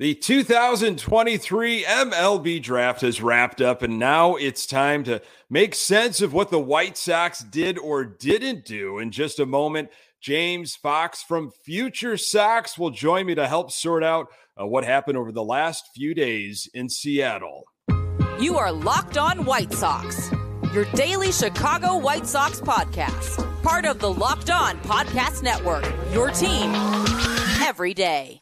The 2023 MLB draft has wrapped up, and now it's time to make sense of what the White Sox did or didn't do. In just a moment, James Fox from Future Sox will join me to help sort out uh, what happened over the last few days in Seattle. You are Locked On White Sox, your daily Chicago White Sox podcast, part of the Locked On Podcast Network, your team every day.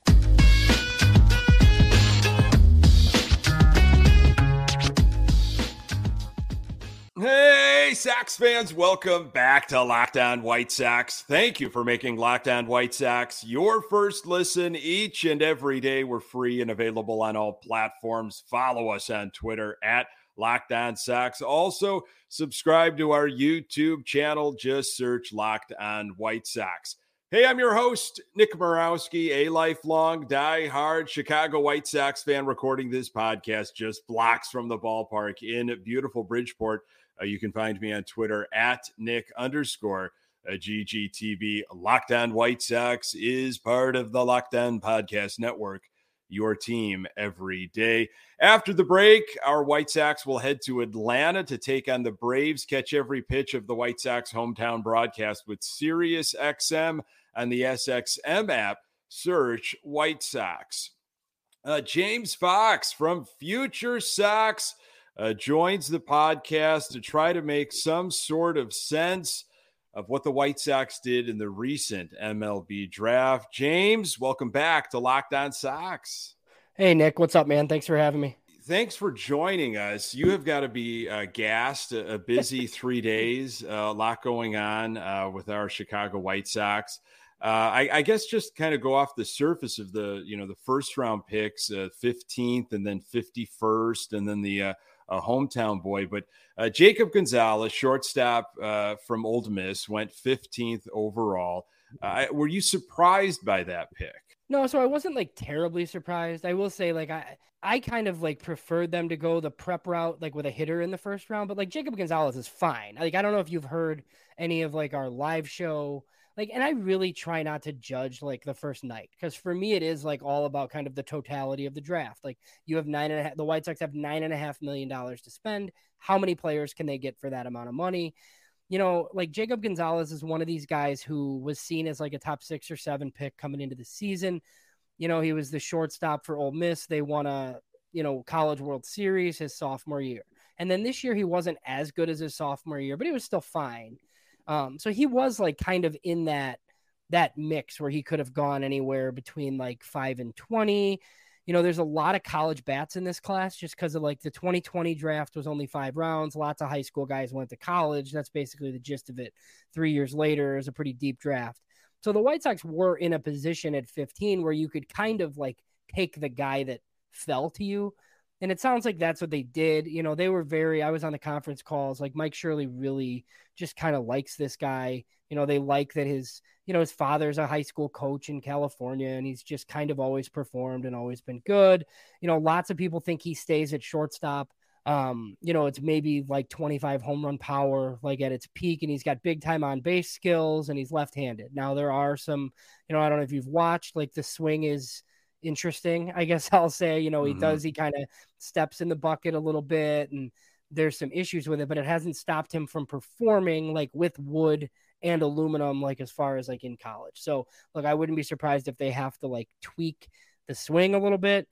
Hey, Sox fans, welcome back to Locked On White Sox. Thank you for making Locked On White Sox your first listen each and every day. We're free and available on all platforms. Follow us on Twitter at Locked On Sox. Also, subscribe to our YouTube channel. Just search Locked On White Sox. Hey, I'm your host, Nick Morawski, a lifelong, die-hard Chicago White Sox fan, recording this podcast just blocks from the ballpark in beautiful Bridgeport. Uh, you can find me on Twitter at Nick underscore uh, GGTV. Locked On White Sox is part of the Locked On Podcast Network, your team every day. After the break, our White Sox will head to Atlanta to take on the Braves. Catch every pitch of the White Sox hometown broadcast with Sirius XM on the SXM app. Search White Sox. Uh, James Fox from Future Sox uh, joins the podcast to try to make some sort of sense of what the White Sox did in the recent MLB draft. James, welcome back to Locked On Sox. Hey, Nick, what's up, man? Thanks for having me. Thanks for joining us. You have got to be uh, gassed, a, a busy three days, uh, a lot going on uh, with our Chicago White Sox. Uh, I, I, guess just kind of go off the surface of the, you know, the first round picks, 15th uh, and then 51st, and then the uh, a hometown boy. But uh, Jacob Gonzalez, shortstop uh, from Ole Miss, went 15th overall. Uh, were you surprised by that pick? No, so I wasn't like terribly surprised. I will say, like I, I kind of like preferred them to go the prep route, like with a hitter in the first round. But like Jacob Gonzalez is fine. Like I don't know if you've heard any of like our live show like and i really try not to judge like the first night because for me it is like all about kind of the totality of the draft. Like you have nine and a half the white sox have nine and a half million dollars to spend. How many players can they get for that amount of money? You know like jacob gonzalez is one of these guys who was seen as like a top six or seven pick coming into the season. You know he was the shortstop for Ole Miss. They won a you know college world series his sophomore year. And then this year he wasn't as good as his sophomore year but he was still fine um, so he was like kind of in that that mix where he could have gone anywhere between like five and twenty. You know, there's a lot of college bats in this class just because of like the 2020 draft was only five rounds. Lots of high school guys went to college. That's basically the gist of it. Three years later is a pretty deep draft. So the White Sox were in a position at 15 where you could kind of like take the guy that fell to you. And it sounds like that's what they did. You know, they were very, I was on the conference calls, like Mike Shirley really just kind of likes this guy. You know, they like that his, you know, his father's a high school coach in California and he's just kind of always performed and always been good. You know, lots of people think he stays at shortstop. Um, you know, it's maybe like 25 home run power, like at its peak, and he's got big time on base skills and he's left handed. Now, there are some, you know, I don't know if you've watched, like the swing is, interesting. I guess I'll say, you know, he mm-hmm. does, he kind of steps in the bucket a little bit and there's some issues with it, but it hasn't stopped him from performing like with wood and aluminum, like as far as like in college. So, look, I wouldn't be surprised if they have to like tweak the swing a little bit.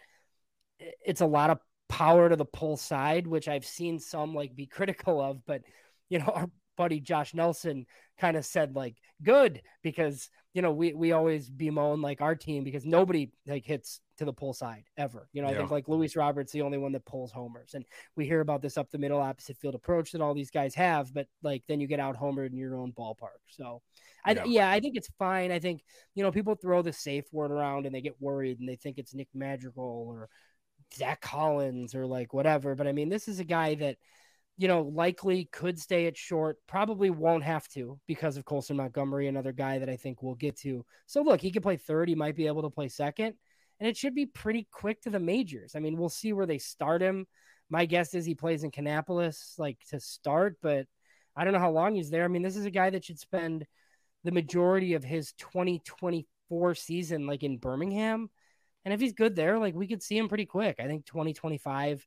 It's a lot of power to the pull side, which I've seen some like be critical of, but you know, our buddy Josh Nelson kind of said like good because you know, we we always bemoan like our team because nobody like hits to the pull side ever. You know, yeah. I think like Luis Robert's the only one that pulls homers, and we hear about this up the middle opposite field approach that all these guys have, but like then you get out homered in your own ballpark. So, I, yeah. yeah, I think it's fine. I think you know people throw the safe word around and they get worried and they think it's Nick Madrigal or Zack Collins or like whatever. But I mean, this is a guy that you know, likely could stay at short, probably won't have to because of Colson Montgomery, another guy that I think we'll get to. So look, he could play third, he might be able to play second, and it should be pretty quick to the majors. I mean, we'll see where they start him. My guess is he plays in Kannapolis like to start, but I don't know how long he's there. I mean, this is a guy that should spend the majority of his 2024 season like in Birmingham And if he's good there, like we could see him pretty quick. I think 2025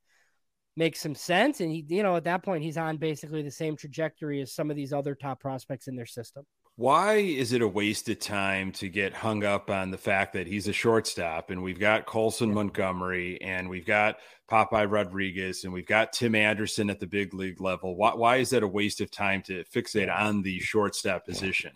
makes some sense. And he, you know, at that point, he's on basically the same trajectory as some of these other top prospects in their system. Why is it a waste of time to get hung up on the fact that he's a shortstop and we've got Colson Montgomery and we've got Popeye Rodriguez and we've got Tim Anderson at the big league level? Why, why is that a waste of time to fixate on the shortstop position?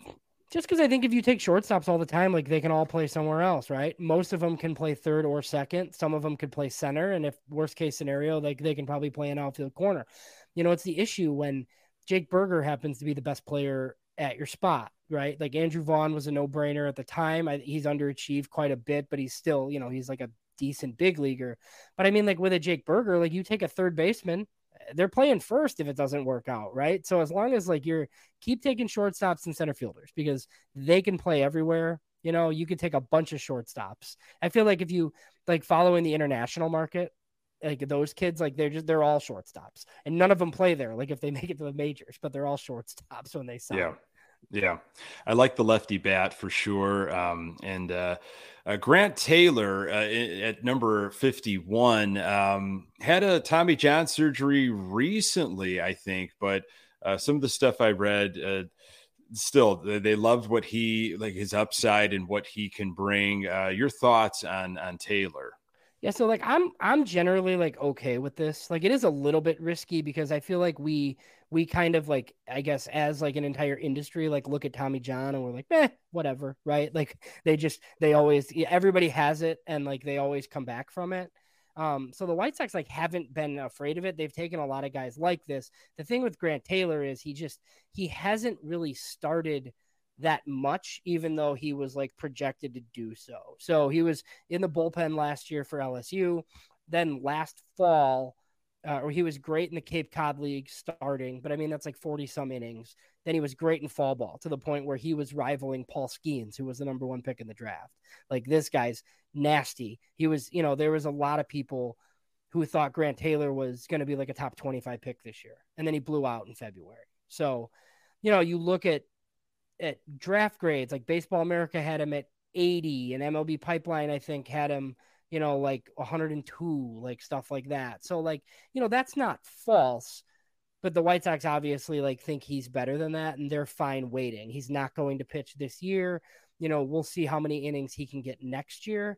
Just because I think if you take shortstops all the time, like they can all play somewhere else, right? Most of them can play third or second. Some of them could play center, and if worst case scenario, like they can probably play an outfield corner. You know, it's the issue when Jake Burger happens to be the best player at your spot, right? Like Andrew Vaughn was a no brainer at the time. I, he's underachieved quite a bit, but he's still, you know, he's like a decent big leaguer. But I mean, like with a Jake Burger, like you take a third baseman, they're playing first if it doesn't work out, right? So as long as like you're keep taking shortstops and center fielders because they can play everywhere. You know, you could take a bunch of shortstops. I feel like if you like following the international market, like those kids, like they're just they're all shortstops, and none of them play there. Like if they make it to the majors, but they're all shortstops when they sign. Yeah. Yeah, I like the lefty bat for sure. Um, and uh, uh, Grant Taylor uh, at number 51 um, had a Tommy John surgery recently, I think, but uh, some of the stuff I read, uh, still, they loved what he like his upside and what he can bring. Uh, your thoughts on on Taylor? Yeah, so like I'm I'm generally like okay with this. Like it is a little bit risky because I feel like we we kind of like I guess as like an entire industry like look at Tommy John and we're like, "Eh, whatever," right? Like they just they always everybody has it and like they always come back from it. Um, so the White Sox like haven't been afraid of it. They've taken a lot of guys like this. The thing with Grant Taylor is he just he hasn't really started that much, even though he was like projected to do so. So he was in the bullpen last year for LSU. Then last fall, uh, or he was great in the Cape Cod League starting, but I mean, that's like 40 some innings. Then he was great in fall ball to the point where he was rivaling Paul Skenes, who was the number one pick in the draft. Like this guy's nasty. He was, you know, there was a lot of people who thought Grant Taylor was going to be like a top 25 pick this year. And then he blew out in February. So, you know, you look at at draft grades, like Baseball America had him at 80, and MLB Pipeline, I think, had him, you know, like 102, like stuff like that. So, like, you know, that's not false, but the White Sox obviously like think he's better than that, and they're fine waiting. He's not going to pitch this year. You know, we'll see how many innings he can get next year.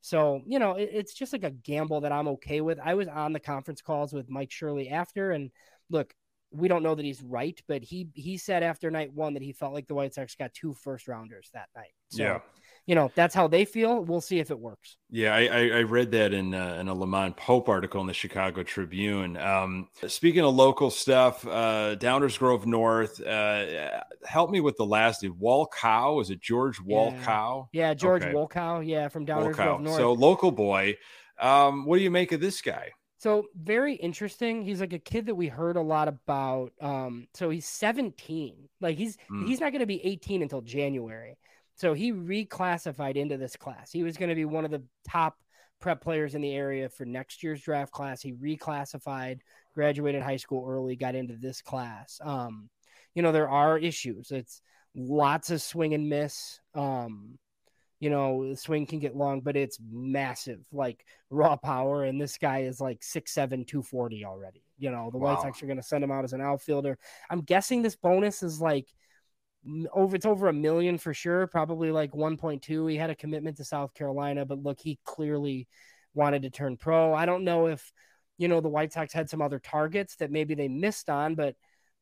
So, you know, it, it's just like a gamble that I'm okay with. I was on the conference calls with Mike Shirley after, and look, we don't know that he's right, but he he said after night one that he felt like the White Sox got two first rounders that night. So, yeah. You know, that's how they feel. We'll see if it works. Yeah, I, I, I read that in uh, in a LaMond Pope article in the Chicago Tribune. Um, speaking of local stuff, uh, Downers Grove North, uh, help me with the last name. Wolkow, is it George Wolkow? Yeah, yeah George okay. Wolkow. Yeah, from Downers Wolkow. Grove North. So local boy. Um, what do you make of this guy? So very interesting. He's like a kid that we heard a lot about. Um, so he's 17. Like he's mm. he's not going to be 18 until January. So he reclassified into this class. He was going to be one of the top prep players in the area for next year's draft class. He reclassified, graduated high school early, got into this class. Um, you know, there are issues. It's lots of swing and miss. Um, you know, the swing can get long, but it's massive, like raw power. And this guy is like 6'7, 240 already. You know, the wow. White Sox are going to send him out as an outfielder. I'm guessing this bonus is like over, it's over a million for sure, probably like 1.2. He had a commitment to South Carolina, but look, he clearly wanted to turn pro. I don't know if, you know, the White Sox had some other targets that maybe they missed on, but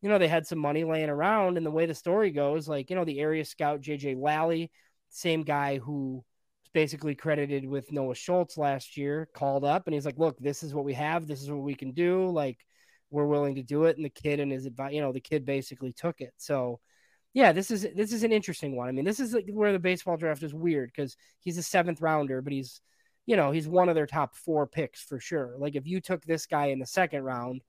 you know, they had some money laying around. And the way the story goes, like, you know, the area scout, JJ Lally, same guy who was basically credited with Noah Schultz last year, called up and he's like, "Look, this is what we have. This is what we can do. Like, we're willing to do it." And the kid and his advice, you know, the kid basically took it. So, yeah, this is this is an interesting one. I mean, this is where the baseball draft is weird because he's a seventh rounder, but he's you know he's one of their top four picks for sure. Like if you took this guy in the second round,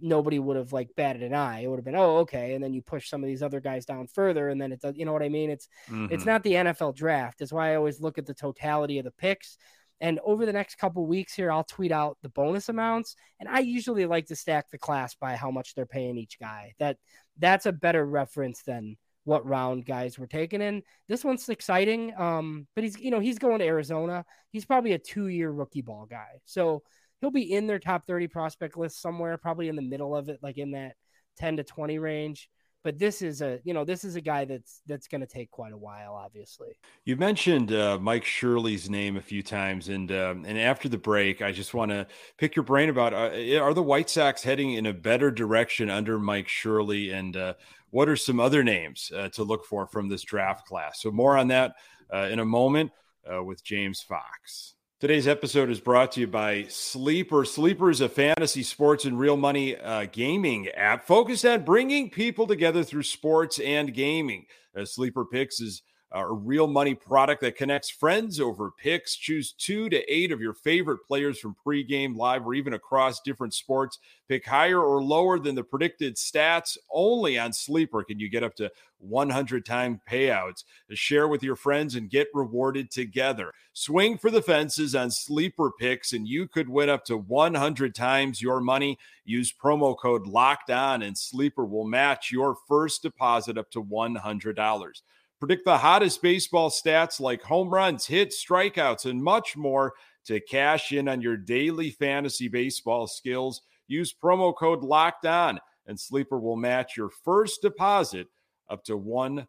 nobody would have like batted an eye. It would have been, oh, okay. And then you push some of these other guys down further, and then it does. You know what I mean? It's mm-hmm. it's not the NFL draft. That's why I always look at the totality of the picks. And over the next couple weeks here, I'll tweet out the bonus amounts, and I usually like to stack the class by how much they're paying each guy. That that's a better reference than what round guys were taken in. This one's exciting. Um, but he's you know he's going to Arizona. He's probably a two year rookie ball guy, so he'll be in their top thirty prospect list somewhere, probably in the middle of it, like in that ten to twenty range but this is a you know this is a guy that's that's going to take quite a while obviously. You mentioned uh, mike shirley's name a few times and um, and after the break i just want to pick your brain about uh, are the white sox heading in a better direction under mike shirley? And uh, what are some other names uh, to look for from this draft class? So more on that uh, in a moment uh, with james fox Today's episode is brought to you by Sleeper. Sleeper is a fantasy sports and real money uh, gaming app focused on bringing people together through sports and gaming. Uh, Sleeper Picks is Uh, a real money product that connects friends over picks. Choose two to eight of your favorite players from pregame, live, or even across different sports. Pick higher or lower than the predicted stats. Only on Sleeper can you get up to 100 time payouts. Share with your friends and get rewarded together. Swing for the fences on Sleeper picks, and you could win up to 100 times your money. Use promo code LOCKED ON, and Sleeper will match your first deposit up to $100. Predict the hottest baseball stats like home runs, hits, strikeouts, and much more to cash in on your daily fantasy baseball skills. Use promo code locked on, and Sleeper will match your first deposit up to $100.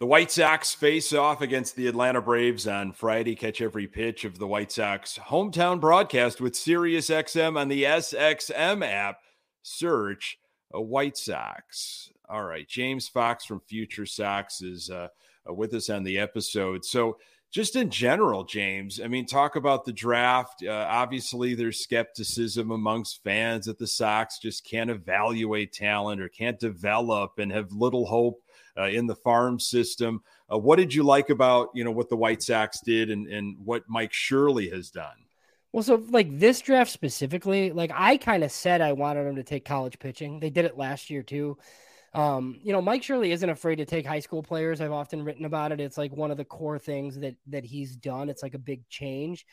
The White Sox face off against the Atlanta Braves on Friday. Catch every pitch of the White Sox hometown broadcast with SiriusXM on the SXM app. Search a White Sox. All right. James Fox from Future Sox is uh, uh, with us on the episode. So, just in general, James, I mean, talk about the draft. Uh, obviously, there's skepticism amongst fans that the Sox just can't evaluate talent or can't develop and have little hope uh, in the farm system. Uh, what did you like about you know what the White Sox did and, and what Mike Shirley has done? Well, so like this draft specifically, like I kind of said I wanted them to take college pitching. They did it last year too. Um, you know, Mike Shirley isn't afraid to take high school players. I've often written about it. It's like one of the core things that that he's done. It's like a big change.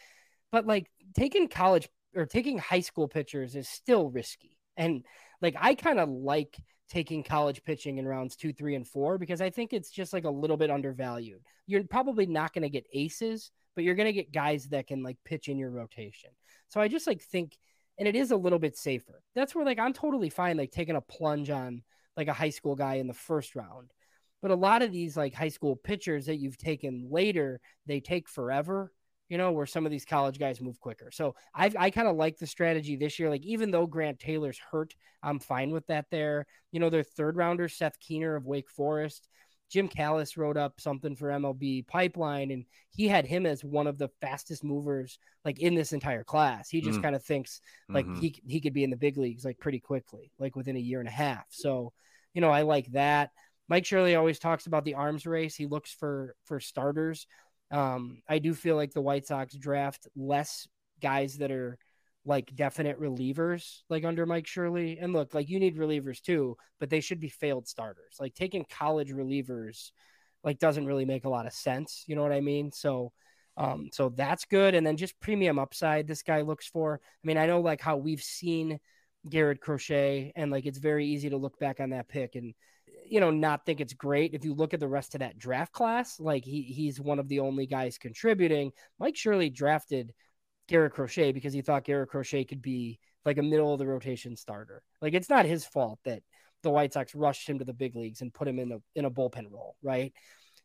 But like taking college or taking high school pitchers is still risky. And like I kind of like taking college pitching in rounds two, three, and four because I think it's just like a little bit undervalued. You're probably not going to get aces, but you're going to get guys that can like pitch in your rotation. So I just like think, and it is a little bit safer. That's where like I'm totally fine like taking a plunge on like a high school guy in the first round. But a lot of these like high school pitchers that you've taken later, they take forever, you know, where some of these college guys move quicker. So I've, I kind of like the strategy this year. Like, even though Grant Taylor's hurt, I'm fine with that there. You know, their third rounder, Seth Keener of Wake Forest. Jim Callis wrote up something for MLB Pipeline, and he had him as one of the fastest movers like in this entire class. He just mm. kind of thinks like mm-hmm. he he could be in the big leagues like pretty quickly, like within a year and a half. So you know, I like that. Mike Shirley always talks about the arms race. He looks for for starters. Um, I do feel like the White Sox draft less guys that are like definite relievers, like under Mike Shirley. And look, like you need relievers too, but they should be failed starters. Like taking college relievers, like doesn't really make a lot of sense. You know what I mean? So, um, so that's good. And then just premium upside, this guy looks for. I mean, I know like how we've seen Garrett Crochet, and like it's very easy to look back on that pick and you know not think it's great. If you look at the rest of that draft class, like he he's one of the only guys contributing. Mike Shirley drafted Garrett Crochet because he thought Garrett Crochet could be like a middle of the rotation starter. Like it's not his fault that the White Sox rushed him to the big leagues and put him in a in a bullpen role, right?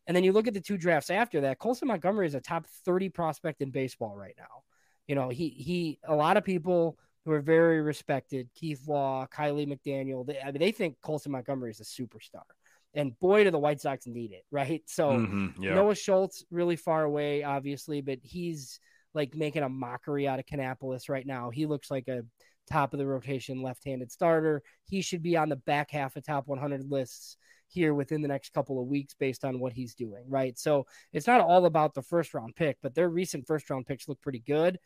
And then you look at the two drafts after that. Colson Montgomery is a top 30 prospect in baseball right now. You know, he he a lot of people who are very respected, Keith Law, Kiley McDaniel. They, I mean, they think Colson Montgomery is a superstar. And boy, do the White Sox need it, right? So mm-hmm, yeah. Noah Schultz really far away, obviously, but he's like making a mockery out of Kannapolis right now. He looks like a top of the rotation left-handed starter. He should be on the back half of top 100 lists here within the next couple of weeks based on what he's doing, right? So it's not all about the first round pick, but their recent first round picks look pretty good.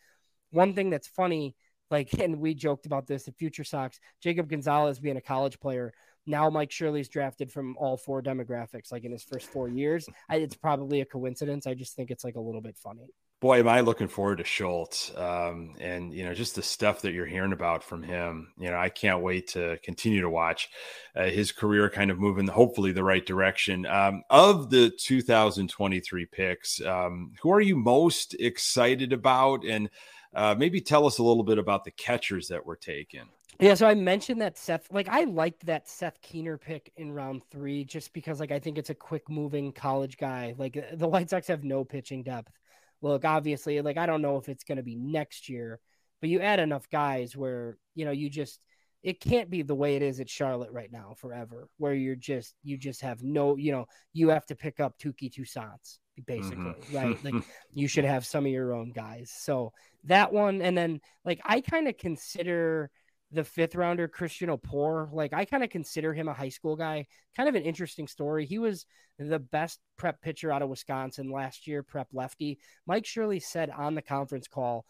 One thing that's funny like, and we joked about this, the future Sox, Jacob Gonzalez being a college player. now Mike Shirley's drafted from all four demographics, like in his first four years. I, it's probably a coincidence. I just think it's like a little bit funny. Boy, am I looking forward to Schultz. Um, and, you know, just the stuff that you're hearing about from him. You know, I can't wait to continue to watch uh, his career kind of moving, hopefully, the right direction. Um, of the 2023 picks, um, who are you most excited about? And uh, maybe tell us a little bit about the catchers that were taken. Yeah, so I mentioned that Seth, like I liked that Seth Keener pick in round three, just because like I think it's a quick moving college guy. Like the White Sox have no pitching depth. Look, obviously, like I don't know if it's going to be next year, but you add enough guys where you know you just it can't be the way it is at Charlotte right now forever, where you're just you just have no, you know, you have to pick up Touki Toussaint's basically, mm-hmm. right? Like you should have some of your own guys. So that one, and then like I kind of consider the fifth rounder Christian Oppor. Like I kind of consider him a high school guy. Kind of an interesting story. He was the best prep pitcher out of Wisconsin last year, prep lefty. Mike Shirley said on the conference call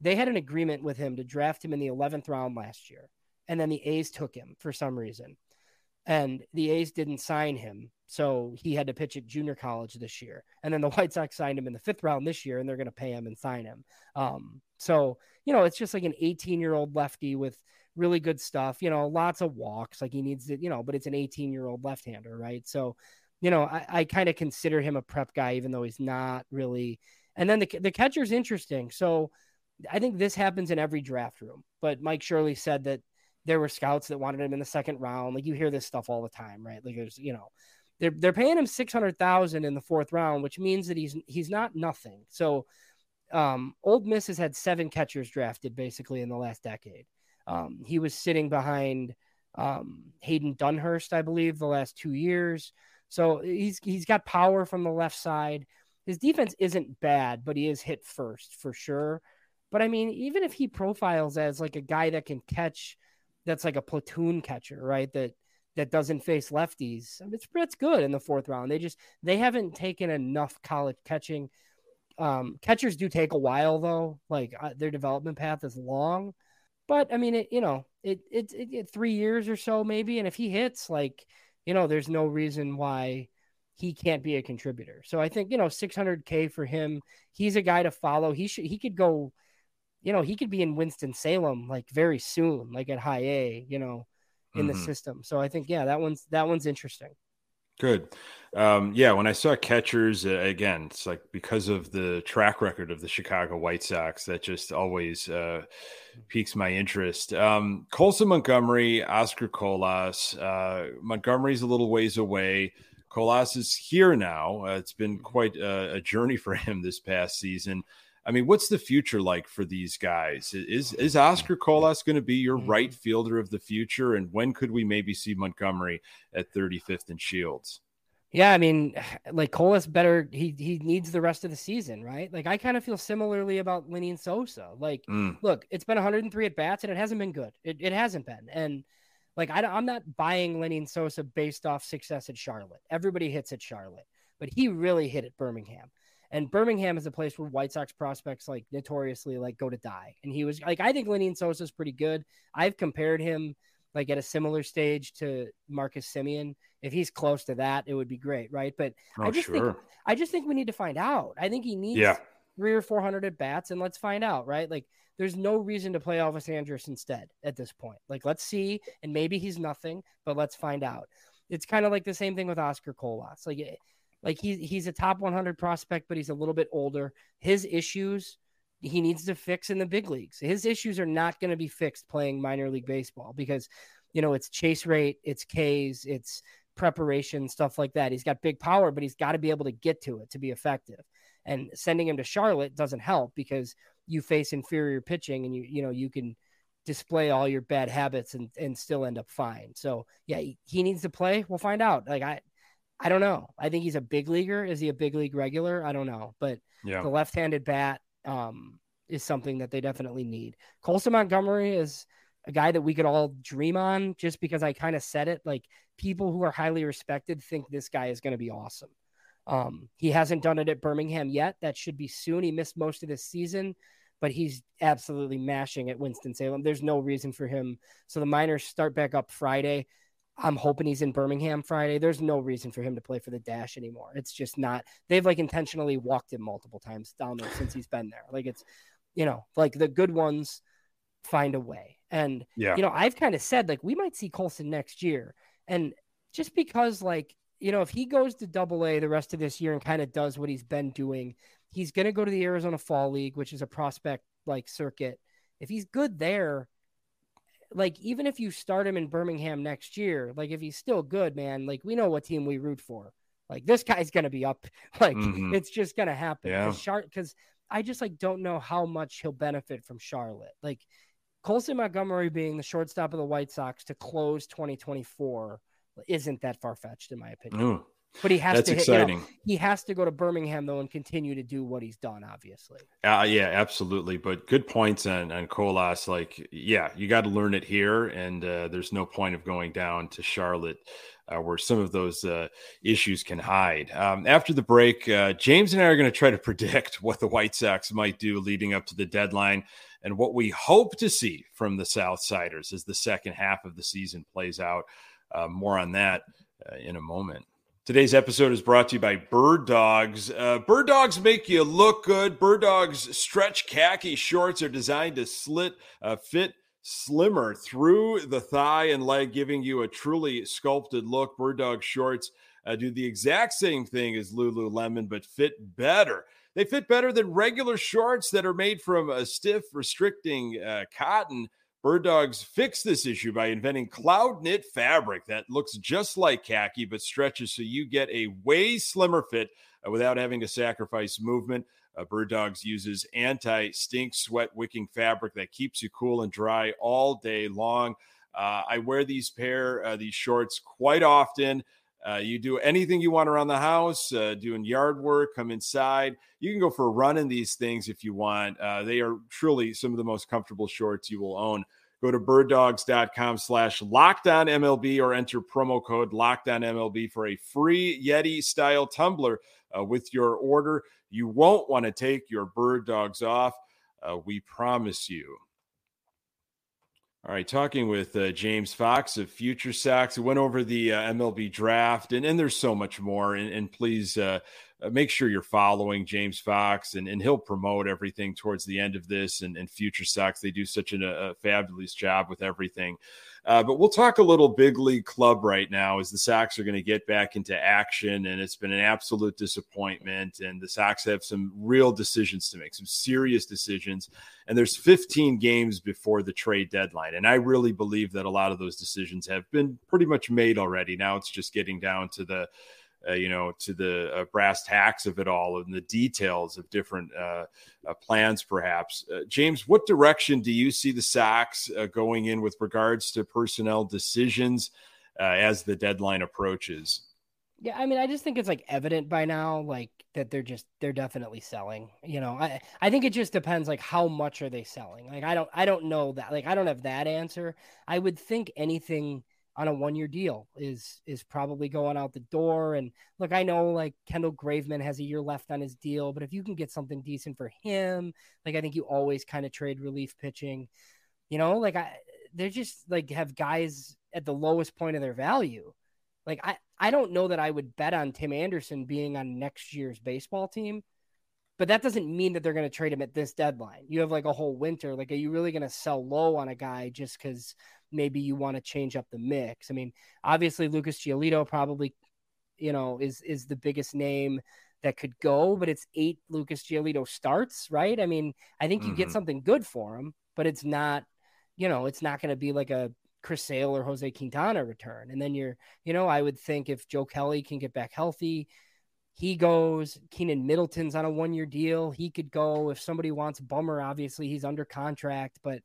they had an agreement with him to draft him in the 11th round last year. And then the A's took him for some reason. And the A's didn't sign him. So he had to pitch at junior college this year. And then the White Sox signed him in the fifth round this year, and they're going to pay him and sign him. Um, so, you know, it's just like an 18 year old lefty with really good stuff, you know, lots of walks. Like he needs to, you know, but it's an 18 year old left hander, right? So, you know, I, I kind of consider him a prep guy, even though he's not really. And then the, the catcher's interesting. So I think this happens in every draft room. But Mike Shirley said that there were scouts that wanted him in the second round. Like you hear this stuff all the time, right? Like there's, you know, they're they're paying him six hundred thousand in the fourth round, which means that he's he's not nothing. So um, Ole Miss has had seven catchers drafted basically in the last decade. Um, he was sitting behind um, Hayden Dunhurst, I believe, the last two years. So he's he's got power from the left side. His defense isn't bad, but he is hit first for sure. But I mean, even if he profiles as like a guy that can catch, that's like a platoon catcher, right? That that doesn't face lefties. It's that's good in the fourth round. They just they haven't taken enough college catching. Um, catchers do take a while though. Like uh, their development path is long. But I mean, it you know, it, it it, it three years or so maybe, and if he hits, like you know, there's no reason why he can't be a contributor. So I think you know, 600k for him. He's a guy to follow. He should he could go, you know, he could be in Winston Salem like very soon, like at High A, you know, in mm-hmm. the system. So I think yeah, that one's that one's interesting. Good. Um, yeah, when I saw catchers uh, again, it's like because of the track record of the Chicago White Sox that just always uh, piques my interest. Um, Colson Montgomery, Oscar Colas. Uh, Montgomery's a little ways away. Colas is here now. Uh, it's been quite a, a, journey for him this past season. I mean, what's the future like for these guys? Is is Oscar Colas going to be your right mm-hmm. fielder of the future? And when could we maybe see Montgomery at 35th and Shields? Yeah, I mean, like Colas better he he needs the rest of the season, right? Like I kind of feel similarly about Lenyn Sosa. Like, mm. look, it's been 103 at bats and it hasn't been good. It, it hasn't been. And like I, I'm not buying Lenyn Sosa based off success at Charlotte. Everybody hits at Charlotte, but he really hit at Birmingham. And Birmingham is a place where White Sox prospects like notoriously like go to die. And he was like, I think Lenyn Sosa is pretty good. I've compared him like at a similar stage to Marcus Semien. If he's close to that, it would be great, right? But oh, I just sure. think I just think we need to find out. I think he needs yeah. three or four hundred at bats, and let's find out, right? Like there's no reason to play Elvis Andrus instead at this point. Like let's see, and maybe he's nothing, but let's find out. It's kind of like the same thing with Oscar Colas. Like like he's he's a top 100 prospect, but he's a little bit older. His issues he needs to fix in the big leagues. His issues are not going to be fixed playing minor league baseball because you know it's chase rate, it's Ks, it's preparation, stuff like that. He's got big power, but he's got to be able to get to it to be effective. And sending him to Charlotte doesn't help because you face inferior pitching and you you know you can display all your bad habits and and still end up fine. So yeah, he, he needs to play. We'll find out. Like I I don't know. I think he's a big leaguer. Is he a big league regular? I don't know. But yeah. the left-handed bat um, is something that they definitely need. Colson Montgomery is a guy that we could all dream on just because I kind of said it. Like people who are highly respected think this guy is going to be awesome. Um, he hasn't done it at Birmingham yet. That should be soon. He missed most of this season, but he's absolutely mashing at Winston Salem. There's no reason for him. So the Miners start back up Friday I'm hoping he's in Birmingham Friday. There's no reason for him to play for the Dash anymore. It's just not. They've like intentionally walked him multiple times down there since he's been there. Like it's, you know, like the good ones find a way. And yeah. you know, I've kind of said like we might see Colson next year, and just because like you know, if he goes to Double A the rest of this year and kind of does what he's been doing, he's going to go to the Arizona Fall League, which is a prospect like circuit. If he's good there, like even if you start him in Birmingham next year, like if he's still good, man, like we know what team we root for. Like this guy's gonna be up. Like mm-hmm. it's just gonna happen. Yeah. Because I just like don't know how much he'll benefit from Charlotte. Like Colson Montgomery being the shortstop of the White Sox to close 2024 isn't that far fetched in my opinion. Ooh. But he has That's to. exciting. You know, he has to go to Birmingham though and continue to do what he's done. Obviously. Uh, yeah, absolutely. But good points and on Colas. Like, yeah, you got to learn it here, and uh, there's no point of going down to Charlotte. Uh, where some of those uh, issues can hide. Um, after the break, uh, James and I are going to try to predict what the White Sox might do leading up to the deadline and what we hope to see from the Southsiders as the second half of the season plays out. Uh, more on that uh, in a moment. Today's episode is brought to you by Bird Dogs. Uh, Bird Dogs make you look good. Bird Dogs stretch khaki shorts are designed to slit uh, fit slimmer through the thigh and leg, giving you a truly sculpted look. Bird Dog shorts uh, do the exact same thing as Lululemon, but fit better. They fit better than regular shorts that are made from a stiff, restricting uh, cotton. Bird Dogs fixed this issue by inventing cloud knit fabric that looks just like khaki but stretches so you get a way slimmer fit uh, without having to sacrifice movement. Uh, Bird Dogs uses anti stink sweat wicking fabric that keeps you cool and dry all day long. Uh, I wear these pair, uh, these shorts quite often. Uh, you do anything you want around the house, uh, doing yard work, come inside. You can go for a run in these things if you want. Uh, they are truly some of the most comfortable shorts you will own. Go to birddogs.com slash locked on MLB or enter promo code locked on MLB for a free Yeti style tumbler uh, with your order. You won't want to take your bird dogs off. Uh, we promise you. All right, talking with uh, James Fox of Future Sox. We went over the uh, MLB draft, and, and there's so much more. And, and please uh, uh, make sure you're following James Fox, and, and he'll promote everything towards the end of this and, and Future Sox. They do such an, a fabulous job with everything. Uh, but we'll talk a little big league club right now as the Sox are going to get back into action, and it's been an absolute disappointment. And the Sox have some real decisions to make, some serious decisions. And there's 15 games before the trade deadline, and I really believe that a lot of those decisions have been pretty much made already. Now it's just getting down to the uh, you know, to the uh, brass tacks of it all and the details of different uh, uh plans, perhaps. Uh, James, what direction do you see the Sox uh, going in with regards to personnel decisions as the deadline approaches? Yeah, I mean, I just think it's like evident by now, like that they're just they're definitely selling. You know, I I think it just depends like how much are they selling. Like I don't I don't know that. Like I don't have that answer. I would think anything on a one year deal is is probably going out the door. And look, I know like Kendall Graveman has a year left on his deal, but if you can get something decent for him, like I think you always kind of trade relief pitching. You know, like I they're just like have guys at the lowest point of their value. Like I I don't know that I would bet on Tim Anderson being on next year's baseball team. But that doesn't mean that they're going to trade him at this deadline. You have like a whole winter. Like, are you really going to sell low on a guy just because maybe you want to change up the mix. I mean, obviously Lucas Giolito probably, you know, is is the biggest name that could go, but it's eight Lucas Giolito starts, right? I mean, I think you mm-hmm. get something good for him, but it's not, you know, it's not going to be like a Chris Sale or Jose Quintana return. And then you're, you know, I would think if Joe Kelly can get back healthy, he goes. Keynan Middleton's on a one year deal. He could go. If somebody wants Bummer, obviously he's under contract, but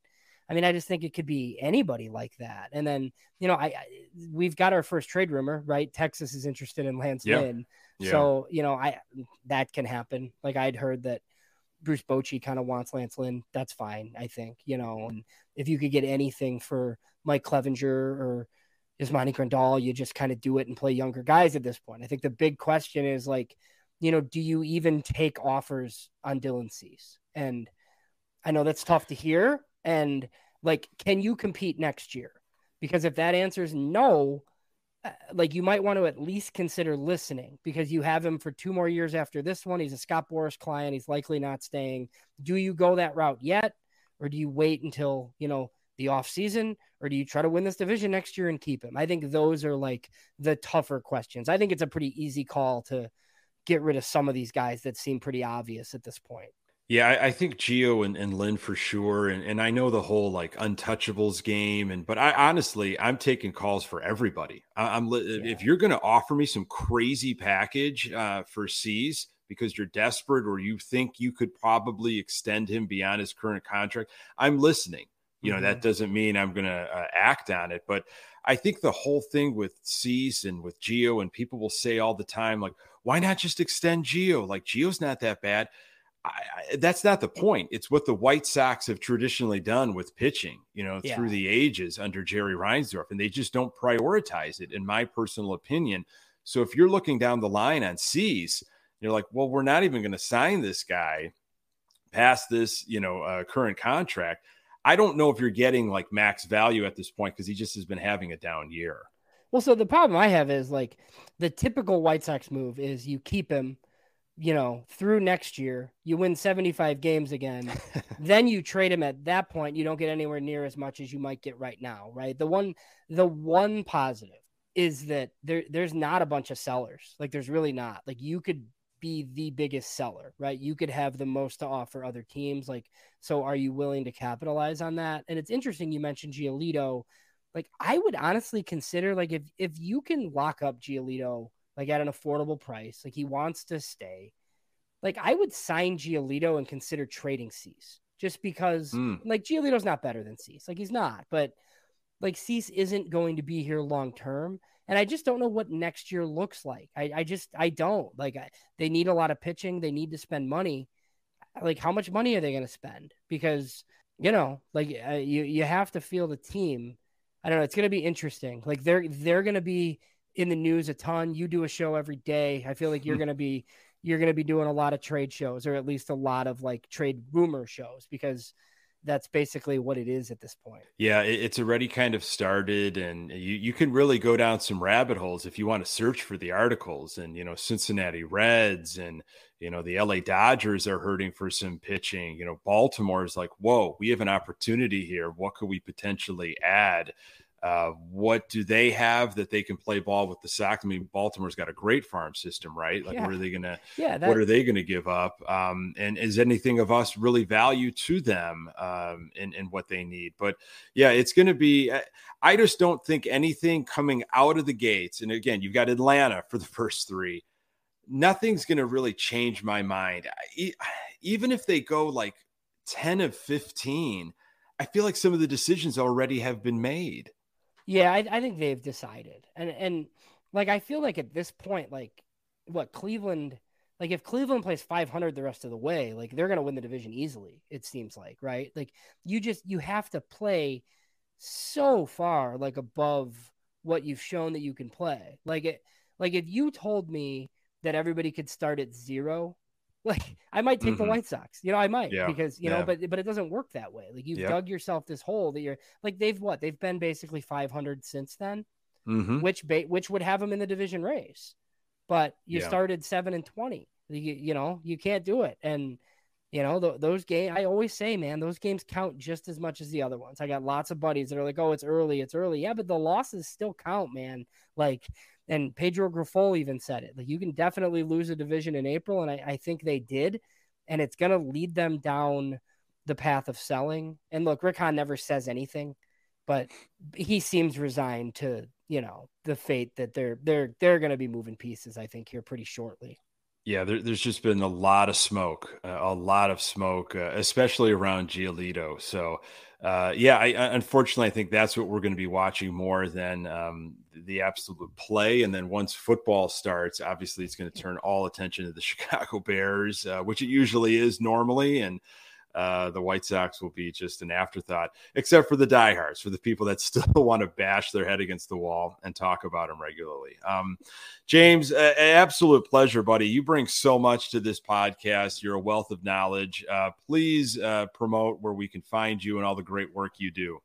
I mean, I just think it could be anybody like that. And then, you know, I, I we've got our first trade rumor, right? Texas is interested in Lance yep. Lynn. Yeah. So, you know, I that can happen. Like I'd heard that Bruce Bochy kind of wants Lance Lynn. That's fine, I think. You know, and if you could get anything for Mike Clevinger or Yasmani Grandal, you just kind of do it and play younger guys at this point. I think the big question is like, you know, do you even take offers on Dylan Cease? And I know that's tough to hear, and like, can you compete next year? Because if that answer is no, uh, like you might want to at least consider listening because you have him for two more years after this one. He's a Scott Boras client. He's likely not staying. Do you go that route yet? Or do you wait until, you know, the off season or do you try to win this division next year and keep him? I think those are like the tougher questions. I think it's a pretty easy call to get rid of some of these guys that seem pretty obvious at this point. Yeah, I, I think Geo and, and Lynn for sure. And, and I know the whole like untouchables game. And but I honestly I'm taking calls for everybody. I, am yeah. if you're gonna offer me some crazy package uh, for Cease because you're desperate or you think you could probably extend him beyond his current contract, I'm listening. You know, mm-hmm. that doesn't mean I'm going to uh, act on it. But I think the whole thing with Cease and with Geo and people will say all the time, like, why not just extend Geo? Like, Geo's not that bad. I, I, that's not the point. It's what the White Sox have traditionally done with pitching, you know, yeah. through the ages under Jerry Reinsdorf, and they just don't prioritize it, in my personal opinion. So if you're looking down the line on Cease, you're like, well, we're not even going to sign this guy past this, you know, uh, current contract. I don't know if you're getting like max value at this point because he just has been having a down year. Well, so the problem I have is like the typical White Sox move is you keep him, you know, through next year, you win 75 games again, then you trade him at that point, you don't get anywhere near as much as you might get right now, right? The one the one positive is that there there's not a bunch of sellers. Like there's really not. Like you could be the biggest seller, right? You could have the most to offer other teams. Like, so are you willing to capitalize on that? And it's interesting you mentioned Giolito. Like, I would honestly consider like if if you can lock up Giolito like at an affordable price, like he wants to stay, like I would sign Giolito and consider trading Cease just because mm. like Giolito's not better than Cease. Like he's not, but like Cease isn't going to be here long term. And I just don't know what next year looks like. I, I just, I don't like, I, they need a lot of pitching. They need to spend money. Like, how much money are they going to spend? Because, you know, like uh, you, you have to feel the team. I don't know. It's going to be interesting. Like they're, they're going to be in the news a ton. You do a show every day. I feel like you're hmm. going to be, you're going to be doing a lot of trade shows or at least a lot of like trade rumor shows because that's basically what it is at this point. Yeah, it's already kind of started, and you you can really go down some rabbit holes if you want to search for the articles. And you know, Cincinnati Reds and you know the LA Dodgers are hurting for some pitching. You know, Baltimore is like, whoa, we have an opportunity here. What could we potentially add? Uh, what do they have that they can play ball with the Sox? I mean, Baltimore's got a great farm system, right? Like, yeah. what are they gonna? Yeah, that... what are they gonna give up? Um, and is anything of us really value to them um, in in what they need? But yeah, it's gonna be. I just don't think anything coming out of the gates. And again, you've got Atlanta for the first three. Nothing's gonna really change my mind. Even if they go like ten of fifteen. I feel like some of the decisions already have been made. Yeah, I, I think they've decided, and and like I feel like at this point, like what Cleveland, like if Cleveland plays 500 the rest of the way, like they're gonna win the division easily. It seems like, right? Like you just you have to play so far like above what you've shown that you can play. Like it, like if you told me that everybody could start at zero like I might take mm-hmm. the White Sox, you know, I might yeah. because you yeah. know, but but it doesn't work that way. Like you've yep. dug yourself this hole that you're like they've what they've been basically 500 since then, mm-hmm. which ba- which would have them in the division race, but you yeah. started seven and 20. You, you know you can't do it, and you know th- those games. I always say, man, those games count just as much as the other ones. I got lots of buddies that are like, oh, it's early, it's early, yeah, but the losses still count, man. Like and Pedro Grifol even said it. Like you can definitely lose a division in April, and I, I think they did, and it's going to lead them down the path of selling. And look, Rick Hahn never says anything, but he seems resigned to you know the fate that they're they're they're going to be moving pieces. I think here pretty shortly. Yeah, there, there's just been a lot of smoke, uh, a lot of smoke, uh, especially around Giolito. So uh, yeah, I, unfortunately, I think that's what we're going to be watching more than um, the absolute play. And then once football starts, obviously, it's going to turn all attention to the Chicago Bears, uh, which it usually is normally. And uh, the White Sox will be just an afterthought, except for the diehards, for the people that still want to bash their head against the wall and talk about them regularly. Um, James, uh, absolute pleasure, buddy. You bring so much to this podcast. You're a wealth of knowledge. Uh, please uh, promote where we can find you and all the great work you do.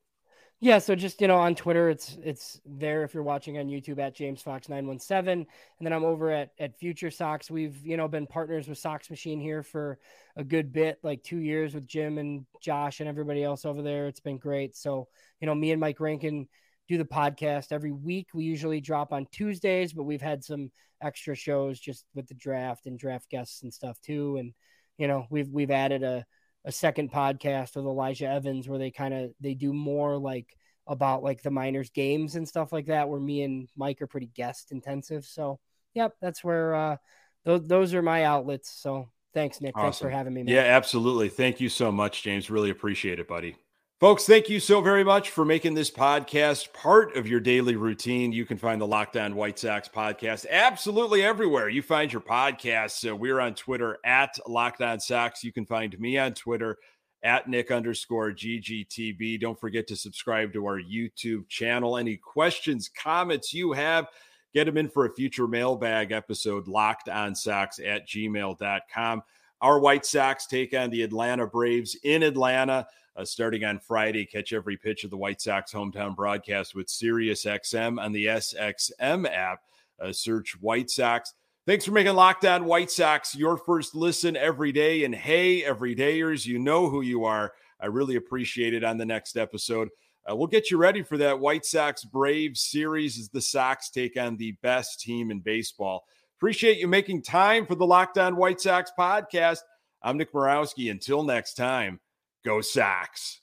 Yeah, so just you know on Twitter, it's it's there if you're watching on YouTube at James Fox nine one seven, and then I'm over at at Future Sox. We've you know been partners with Sox Machine here for a good bit, like two years with Jim and Josh and everybody else over there. It's been great. So you know, me and Mike Rankin do the podcast every week. We usually drop on Tuesdays, but we've had some extra shows just with the draft and draft guests and stuff too. And you know, we've we've added a a second podcast with Elijah Evans where they kind of they do more like about like the minors games and stuff like that where me and Mike are pretty guest intensive. So, yep, that's where uh those those are my outlets. So, thanks Nick. Awesome. Thanks for having me. Man. Yeah, absolutely. Thank you so much, James. Really appreciate it, buddy. Folks, thank you so very much for making this podcast part of your daily routine. You can find the Locked On White Sox podcast absolutely everywhere. You find your podcasts. Uh, we're on Twitter at Locked On Sox. You can find me on Twitter at Nick underscore GGTB. Don't forget to subscribe to our YouTube channel. Any questions, comments you have, get them in for a future mailbag episode, locked on Sox at gmail.com. Our White Sox take on the Atlanta Braves in Atlanta uh, starting on Friday. Catch every pitch of the White Sox hometown broadcast with Sirius XM on the SXM app. Uh, search White Sox. Thanks for making Locked On White Sox your first listen every day. And hey, everydayers, you know who you are. I really appreciate it on the next episode. Uh, we'll get you ready for that White Sox Braves series as the Sox take on the best team in baseball. Appreciate you making time for the Locked On White Sox podcast. I'm Nick Morawski. Until next time, Go Sox.